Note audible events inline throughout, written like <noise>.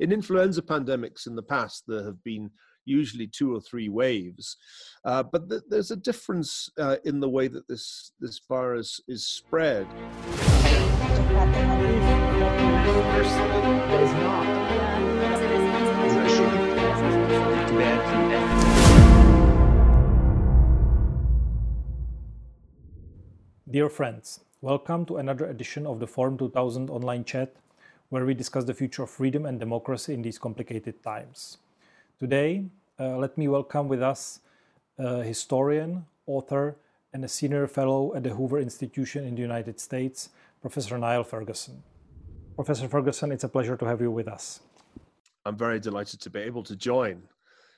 In influenza pandemics in the past, there have been usually two or three waves. Uh, but th- there's a difference uh, in the way that this, this virus is spread. Dear friends, welcome to another edition of the Forum 2000 online chat, where we discuss the future of freedom and democracy in these complicated times. Today, uh, let me welcome with us a historian, author, and a senior fellow at the Hoover Institution in the United States, Professor Niall Ferguson. Professor Ferguson, it's a pleasure to have you with us. I'm very delighted to be able to join.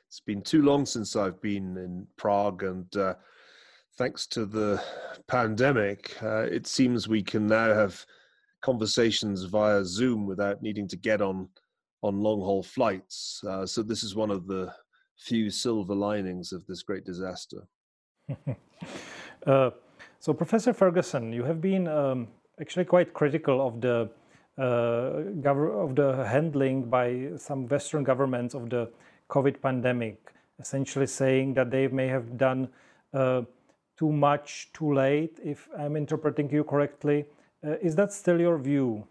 It's been too long since I've been in Prague, and uh, thanks to the pandemic, uh, it seems we can now have conversations via Zoom without needing to get on on long haul flights. Uh, so this is one of the few silver linings of this great disaster. <laughs> uh, so, Professor Ferguson, you have been um, actually quite critical of the uh, of the handling by some Western governments of the COVID pandemic, essentially saying that they may have done uh, too much too late. If I'm interpreting you correctly, uh, is that still your view?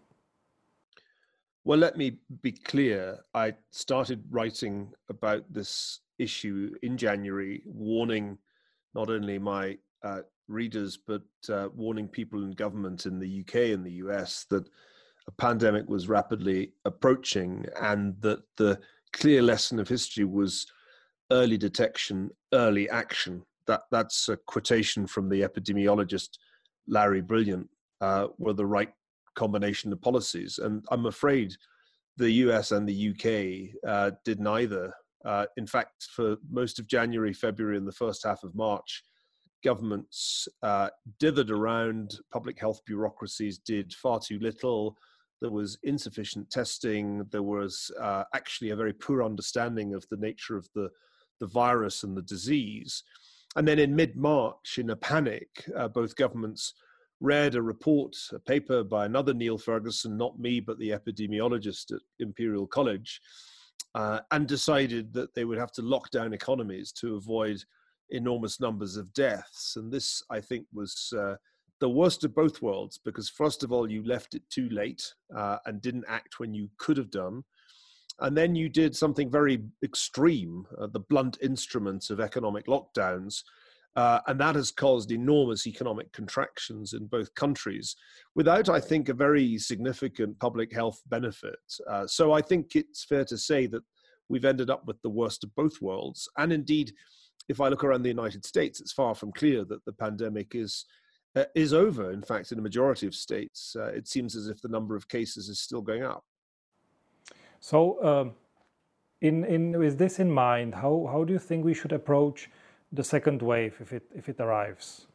Well, let me be clear. I started writing about this issue in January, warning not only my uh, readers, but uh, warning people in government in the UK and the US that a pandemic was rapidly approaching and that the clear lesson of history was early detection, early action. That, that's a quotation from the epidemiologist Larry Brilliant, uh, were the right combination of policies. And I'm afraid the US and the UK uh, did neither. Uh, in fact, for most of January, February, and the first half of March, governments uh, dithered around, public health bureaucracies did far too little. There was insufficient testing. There was uh, actually a very poor understanding of the nature of the, the virus and the disease. And then in mid March, in a panic, uh, both governments read a report, a paper by another Neil Ferguson, not me, but the epidemiologist at Imperial College, uh, and decided that they would have to lock down economies to avoid enormous numbers of deaths. And this, I think, was uh, the worst of both worlds because, first of all, you left it too late uh, and didn't act when you could have done. And then you did something very extreme, uh, the blunt instruments of economic lockdowns, uh, and that has caused enormous economic contractions in both countries without, I think, a very significant public health benefit. Uh, so I think it's fair to say that we've ended up with the worst of both worlds. And indeed, if I look around the United States, it's far from clear that the pandemic is. Uh, is over. In fact, in a majority of states, uh, it seems as if the number of cases is still going up. So, um, in, in with this in mind, how, how do you think we should approach the second wave if it if it arrives?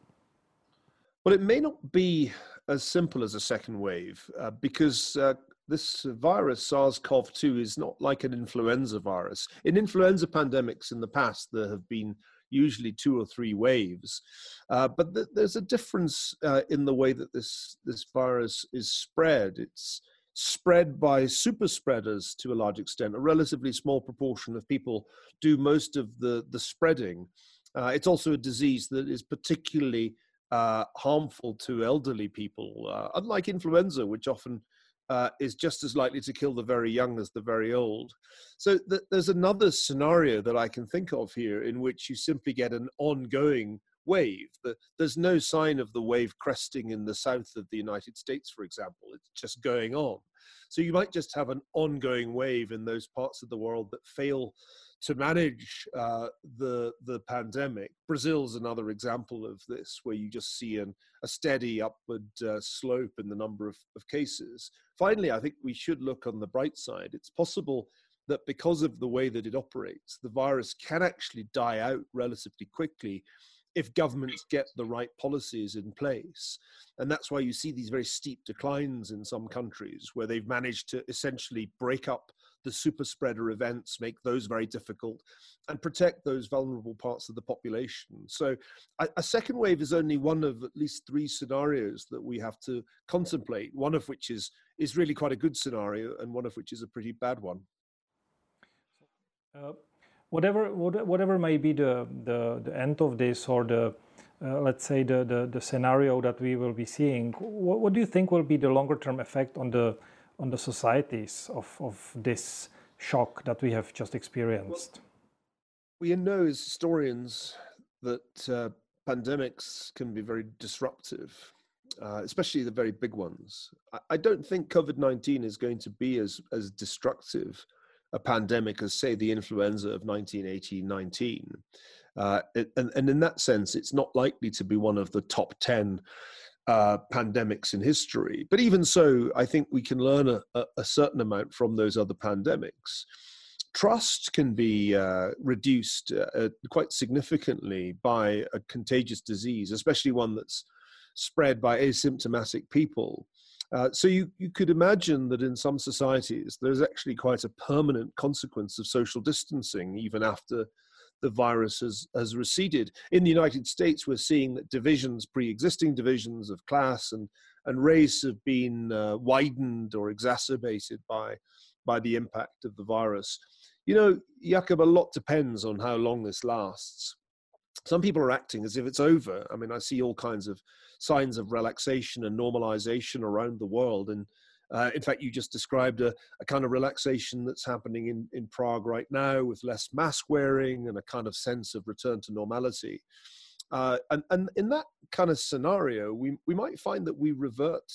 Well, it may not be as simple as a second wave uh, because uh, this virus, SARS-CoV-2, is not like an influenza virus. In influenza pandemics in the past, there have been usually two or three waves, uh, but th- there's a difference uh, in the way that this this virus is spread. It's spread by super spreaders to a large extent. A relatively small proportion of people do most of the the spreading. Uh, it's also a disease that is particularly uh, harmful to elderly people, uh, unlike influenza, which often uh, is just as likely to kill the very young as the very old. So th- there's another scenario that I can think of here in which you simply get an ongoing wave. The, there's no sign of the wave cresting in the south of the United States, for example. It's just going on. So you might just have an ongoing wave in those parts of the world that fail to manage uh, the the pandemic. Brazil's another example of this, where you just see an, a steady upward uh, slope in the number of, of cases. Finally, I think we should look on the bright side. It's possible that because of the way that it operates, the virus can actually die out relatively quickly if governments get the right policies in place. And that's why you see these very steep declines in some countries where they've managed to essentially break up the super spreader events, make those very difficult, and protect those vulnerable parts of the population. So, a, a second wave is only one of at least three scenarios that we have to contemplate, one of which is, is really quite a good scenario, and one of which is a pretty bad one. Uh, whatever, whatever may be the, the, the end of this or the, uh, let's say the, the, the, scenario that we will be seeing, what, what, do you think will be the longer term effect on the, on the societies of, of this shock that we have just experienced? Well, we know as historians that uh, pandemics can be very disruptive, uh, especially the very big ones. I, I don't think COVID 19 is going to be as, as destructive a pandemic as, say, the influenza of 1918 19. Uh, and, and in that sense, it's not likely to be one of the top 10 uh, pandemics in history. But even so, I think we can learn a, a certain amount from those other pandemics. Trust can be uh, reduced uh, quite significantly by a contagious disease, especially one that's spread by asymptomatic people. Uh, so you, you could imagine that in some societies, there's actually quite a permanent consequence of social distancing even after the virus has, has receded. In the United States, we're seeing that divisions, pre-existing divisions of class and, and race have been uh, widened or exacerbated by, by the impact of the virus. You know, Jakob, a lot depends on how long this lasts. Some people are acting as if it's over. I mean, I see all kinds of signs of relaxation and normalization around the world. And uh, in fact, you just described a, a, kind of relaxation that's happening in, in Prague right now with less mask wearing and a kind of sense of return to normality. Uh, and, and in that kind of scenario, we, we might find that we revert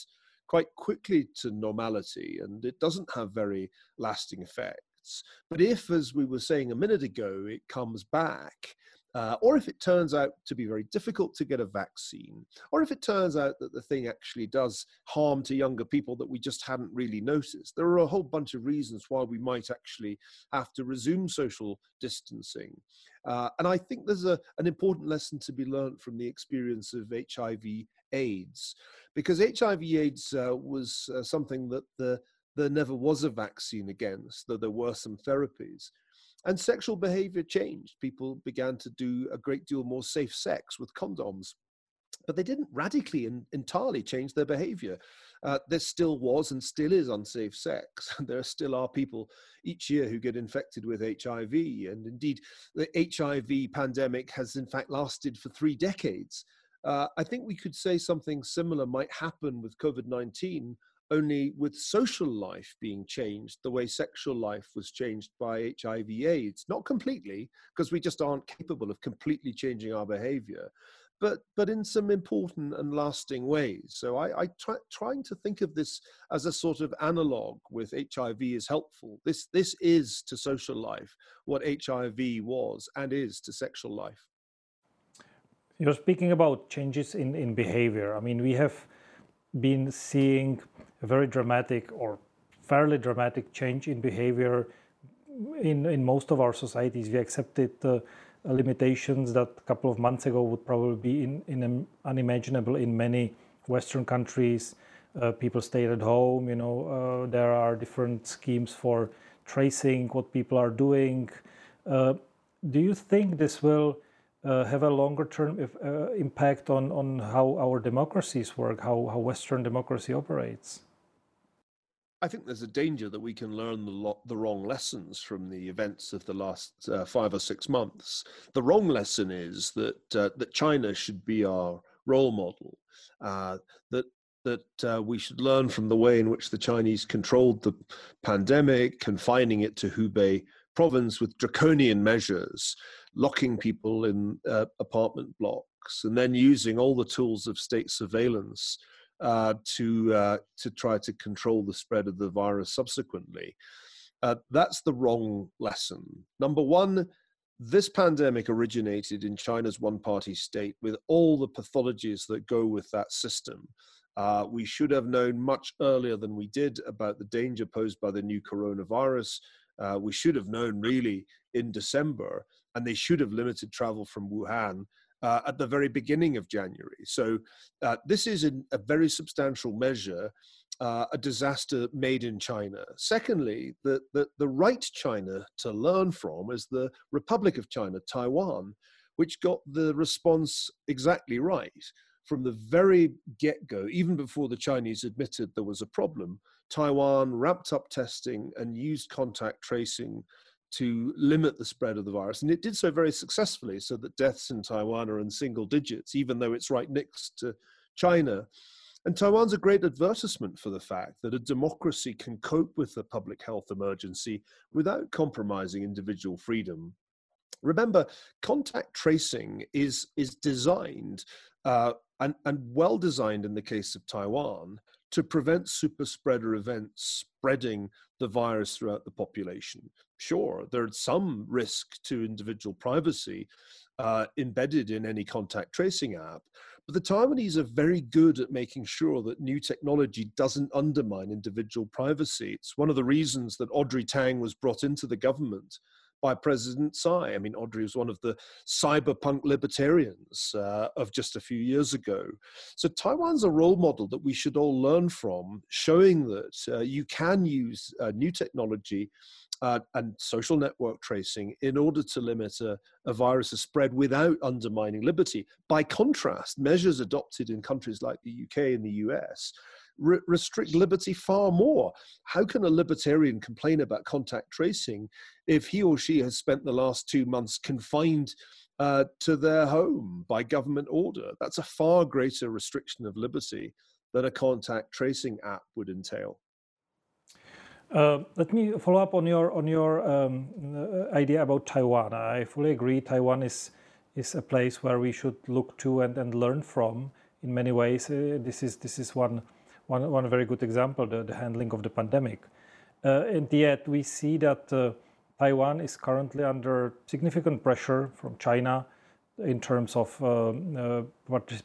quite quickly to normality and it doesn't have very lasting effects. But if, as we were saying a minute ago, it comes back, uh, or if it turns out to be very difficult to get a vaccine, or if it turns out that the thing actually does harm to younger people that we just hadn't really noticed. There are a whole bunch of reasons why we might actually have to resume social distancing. Uh, and I think there's a, an important lesson to be learned from the experience of HIV AIDS, because HIV AIDS uh, was uh, something that the, there never was a vaccine against, though there were some therapies and sexual behavior changed. People began to do a great deal more safe sex with condoms. But they didn't radically and entirely change their behavior. Uh, there still was and still is unsafe sex. <laughs> there still are people each year who get infected with HIV. And indeed, the HIV pandemic has in fact lasted for three decades. Uh, I think we could say something similar might happen with COVID 19 only with social life being changed the way sexual life was changed by HIV AIDS. Not completely, because we just aren't capable of completely changing our behavior, but, but in some important and lasting ways. So I, I try, trying to think of this as a sort of analog with HIV is helpful. This, this is to social life what HIV was and is to sexual life. You're speaking about changes in, in behavior. I mean, we have been seeing a very dramatic or fairly dramatic change in behavior in, in most of our societies. We accepted uh, limitations that a couple of months ago would probably be in, in unimaginable in many Western countries. Uh, people stayed at home. You know, uh, there are different schemes for tracing what people are doing. Uh, do you think this will uh, have a longer term if, uh, impact on, on how our democracies work, how, how Western democracy operates? I think there's a danger that we can learn the, lo- the wrong lessons from the events of the last uh, five or six months. The wrong lesson is that uh, that China should be our role model. Uh, that that uh, we should learn from the way in which the Chinese controlled the pandemic, confining it to Hubei province with draconian measures, locking people in uh, apartment blocks, and then using all the tools of state surveillance uh, to uh, to try to control the spread of the virus subsequently. Uh, that's the wrong lesson. Number one, this pandemic originated in China's one-party state with all the pathologies that go with that system. Uh, we should have known much earlier than we did about the danger posed by the new coronavirus. Uh, we should have known really in December, and they should have limited travel from Wuhan uh, at the very beginning of January. So uh, this is a, a, very substantial measure, uh, a disaster made in China. Secondly, the, the, the right China to learn from is the Republic of China, Taiwan, which got the response exactly right. From the very get go, even before the Chinese admitted there was a problem, Taiwan ramped up testing and used contact tracing to limit the spread of the virus. And it did so very successfully, so that deaths in Taiwan are in single digits, even though it's right next to China. And Taiwan's a great advertisement for the fact that a democracy can cope with the public health emergency without compromising individual freedom. Remember, contact tracing is, is designed uh, and, and well designed in the case of Taiwan to prevent super spreader events spreading the virus throughout the population. Sure, there's some risk to individual privacy uh, embedded in any contact tracing app, but the Taiwanese are very good at making sure that new technology doesn't undermine individual privacy. It's one of the reasons that Audrey Tang was brought into the government by President Tsai. I mean, Audrey was one of the cyberpunk libertarians uh, of just a few years ago. So Taiwan's a role model that we should all learn from, showing that uh, you can use uh, new technology uh, and social network tracing in order to limit a, a virus's spread without undermining liberty. By contrast, measures adopted in countries like the UK and the US re- restrict liberty far more. How can a libertarian complain about contact tracing if he or she has spent the last two months confined uh, to their home by government order? That's a far greater restriction of liberty than a contact tracing app would entail. Uh, let me follow up on your on your um, uh, idea about Taiwan. I fully agree. Taiwan is is a place where we should look to and, and learn from in many ways. Uh, this is this is one one, one very good example, the, the handling of the pandemic. Uh, and yet we see that uh, Taiwan is currently under significant pressure from China in terms of um, uh,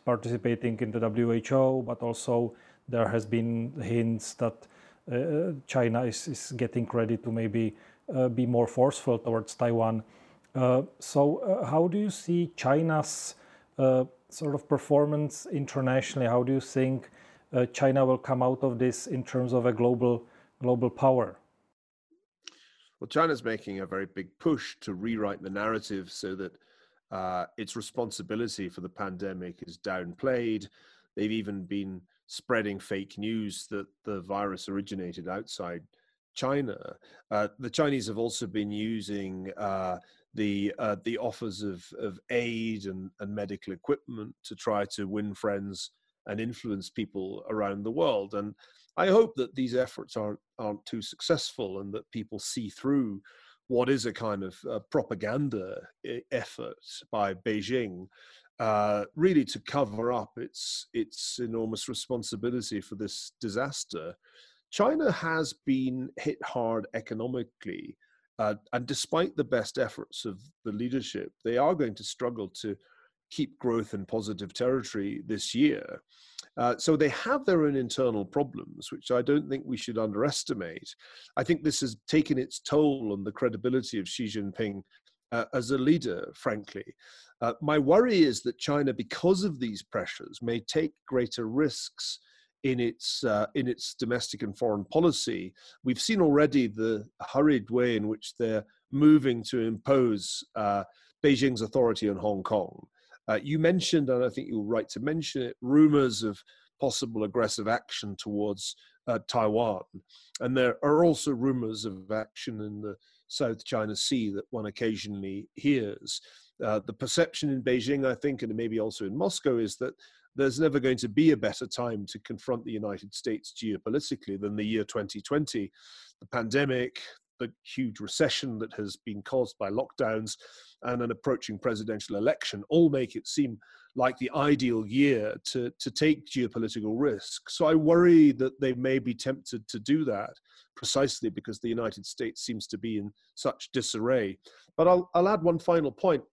participating in the WHO, but also there has been hints that uh, China is, is getting ready to maybe uh, be more forceful towards Taiwan. Uh, so how do you see China's sort of performance internationally? How do you think uh, China will come out of this in terms of a global global power? Well, China's making a very big push to rewrite the narrative so that uh, its responsibility for the pandemic is downplayed. They've even been spreading fake news that the virus originated outside China. Uh, the Chinese have also been using uh, the uh, the offers of, of aid and, and medical equipment to try to win friends and influence people around the world. And I hope that these efforts aren't aren't too successful and that people see through what is a kind of uh, propaganda effort by Beijing, uh, really to cover up its its enormous responsibility for this disaster. China has been hit hard economically, uh, and despite the best efforts of the leadership, they are going to struggle to keep growth in positive territory this year. Uh, so they have their own internal problems, which I don't think we should underestimate. I think this has taken its toll on the credibility of Xi Jinping uh, as a leader, frankly. Uh, my worry is that China, because of these pressures, may take greater risks in its uh, in its domestic and foreign policy. We've seen already the hurried way in which they're moving to impose uh, Beijing's authority on Hong Kong. Uh, you mentioned, and I think you're right to mention it, rumors of possible aggressive action towards uh, Taiwan. And there are also rumors of action in the South China Sea that one occasionally hears. Uh, the perception in Beijing, I think, and maybe also in Moscow, is that there's never going to be a better time to confront the United States geopolitically than the year 2020. The pandemic, the huge recession that has been caused by lockdowns and an approaching presidential election all make it seem like the ideal year to, to take geopolitical risk. So I worry that they may be tempted to do that precisely because the United States seems to be in such disarray. But I'll, I'll add one final point.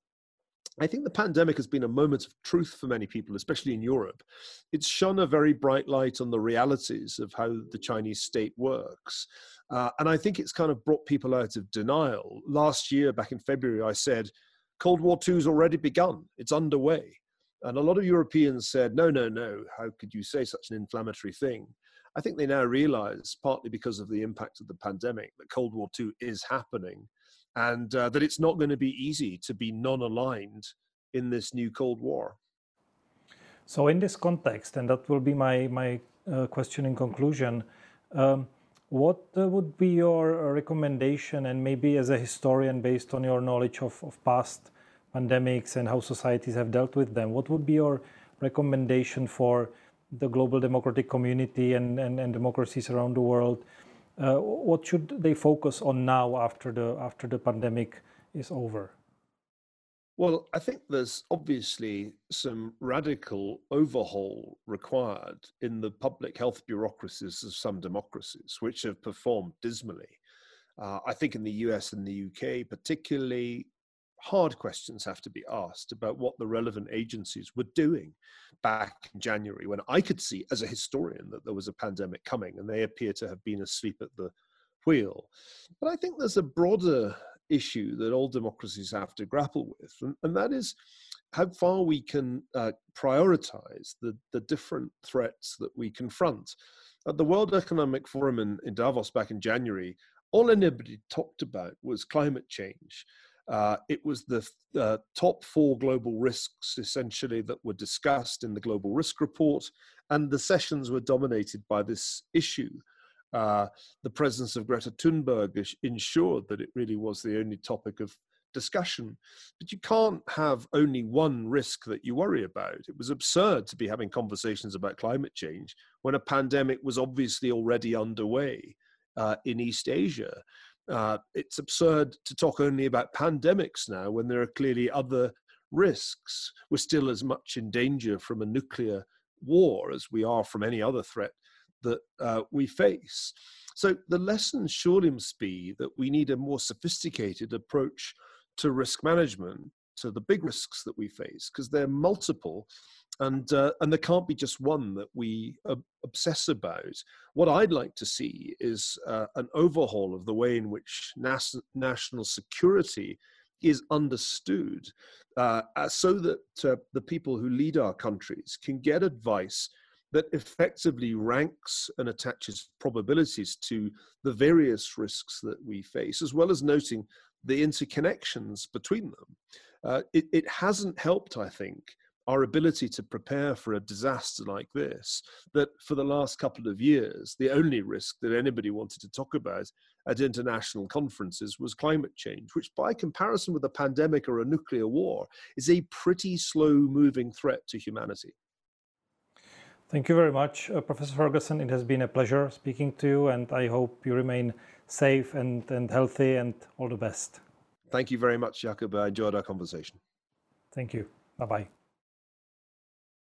I think the pandemic has been a moment of truth for many people, especially in Europe. It's shone a very bright light on the realities of how the Chinese state works. Uh, and I think it's kind of brought people out of denial. Last year, back in February, I said, Cold War II has already begun, it's underway. And a lot of Europeans said, no, no, no, how could you say such an inflammatory thing? I think they now realize, partly because of the impact of the pandemic, that Cold War II is happening and uh, that it's not going to be easy to be non aligned in this new Cold War. So, in this context, and that will be my, my uh, question in conclusion, um, what uh, would be your recommendation, and maybe as a historian, based on your knowledge of, of past pandemics and how societies have dealt with them, what would be your recommendation for the global democratic community and, and, and democracies around the world? Uh, what should they focus on now after the after the pandemic is over? Well, I think there's obviously some radical overhaul required in the public health bureaucracies of some democracies, which have performed dismally. Uh, I think in the US and the UK, particularly, hard questions have to be asked about what the relevant agencies were doing back in January when I could see as a historian that there was a pandemic coming and they appear to have been asleep at the wheel. But I think there's a broader issue that all democracies have to grapple with, and, and that is how far we can uh, prioritize the, the different threats that we confront. At the World Economic Forum in, in Davos back in January, all anybody talked about was climate change. Uh, it was the uh, top four global risks essentially that were discussed in the global risk report, and the sessions were dominated by this issue. Uh, the presence of Greta Thunberg ensured that it really was the only topic of discussion. But you can't have only one risk that you worry about. It was absurd to be having conversations about climate change when a pandemic was obviously already underway uh, in East Asia. Uh, it's absurd to talk only about pandemics now when there are clearly other risks. We're still as much in danger from a nuclear war as we are from any other threat that uh, we face. So the lesson surely must be that we need a more sophisticated approach to risk management, to the big risks that we face, because they're multiple, and uh, and there can't be just one that we uh, obsess about. What I'd like to see is uh, an overhaul of the way in which nas- national security is understood, uh, so that uh, the people who lead our countries can get advice that effectively ranks and attaches probabilities to the various risks that we face, as well as noting the interconnections between them. Uh, it, it hasn't helped, I think, our ability to prepare for a disaster like this, that for the last couple of years, the only risk that anybody wanted to talk about at international conferences was climate change, which, by comparison with a pandemic or a nuclear war, is a pretty slow moving threat to humanity. Thank you very much, uh, Professor Ferguson. It has been a pleasure speaking to you, and I hope you remain safe and, and healthy and all the best. Thank you very much, Jakob. I enjoyed our conversation. Thank you. Bye bye.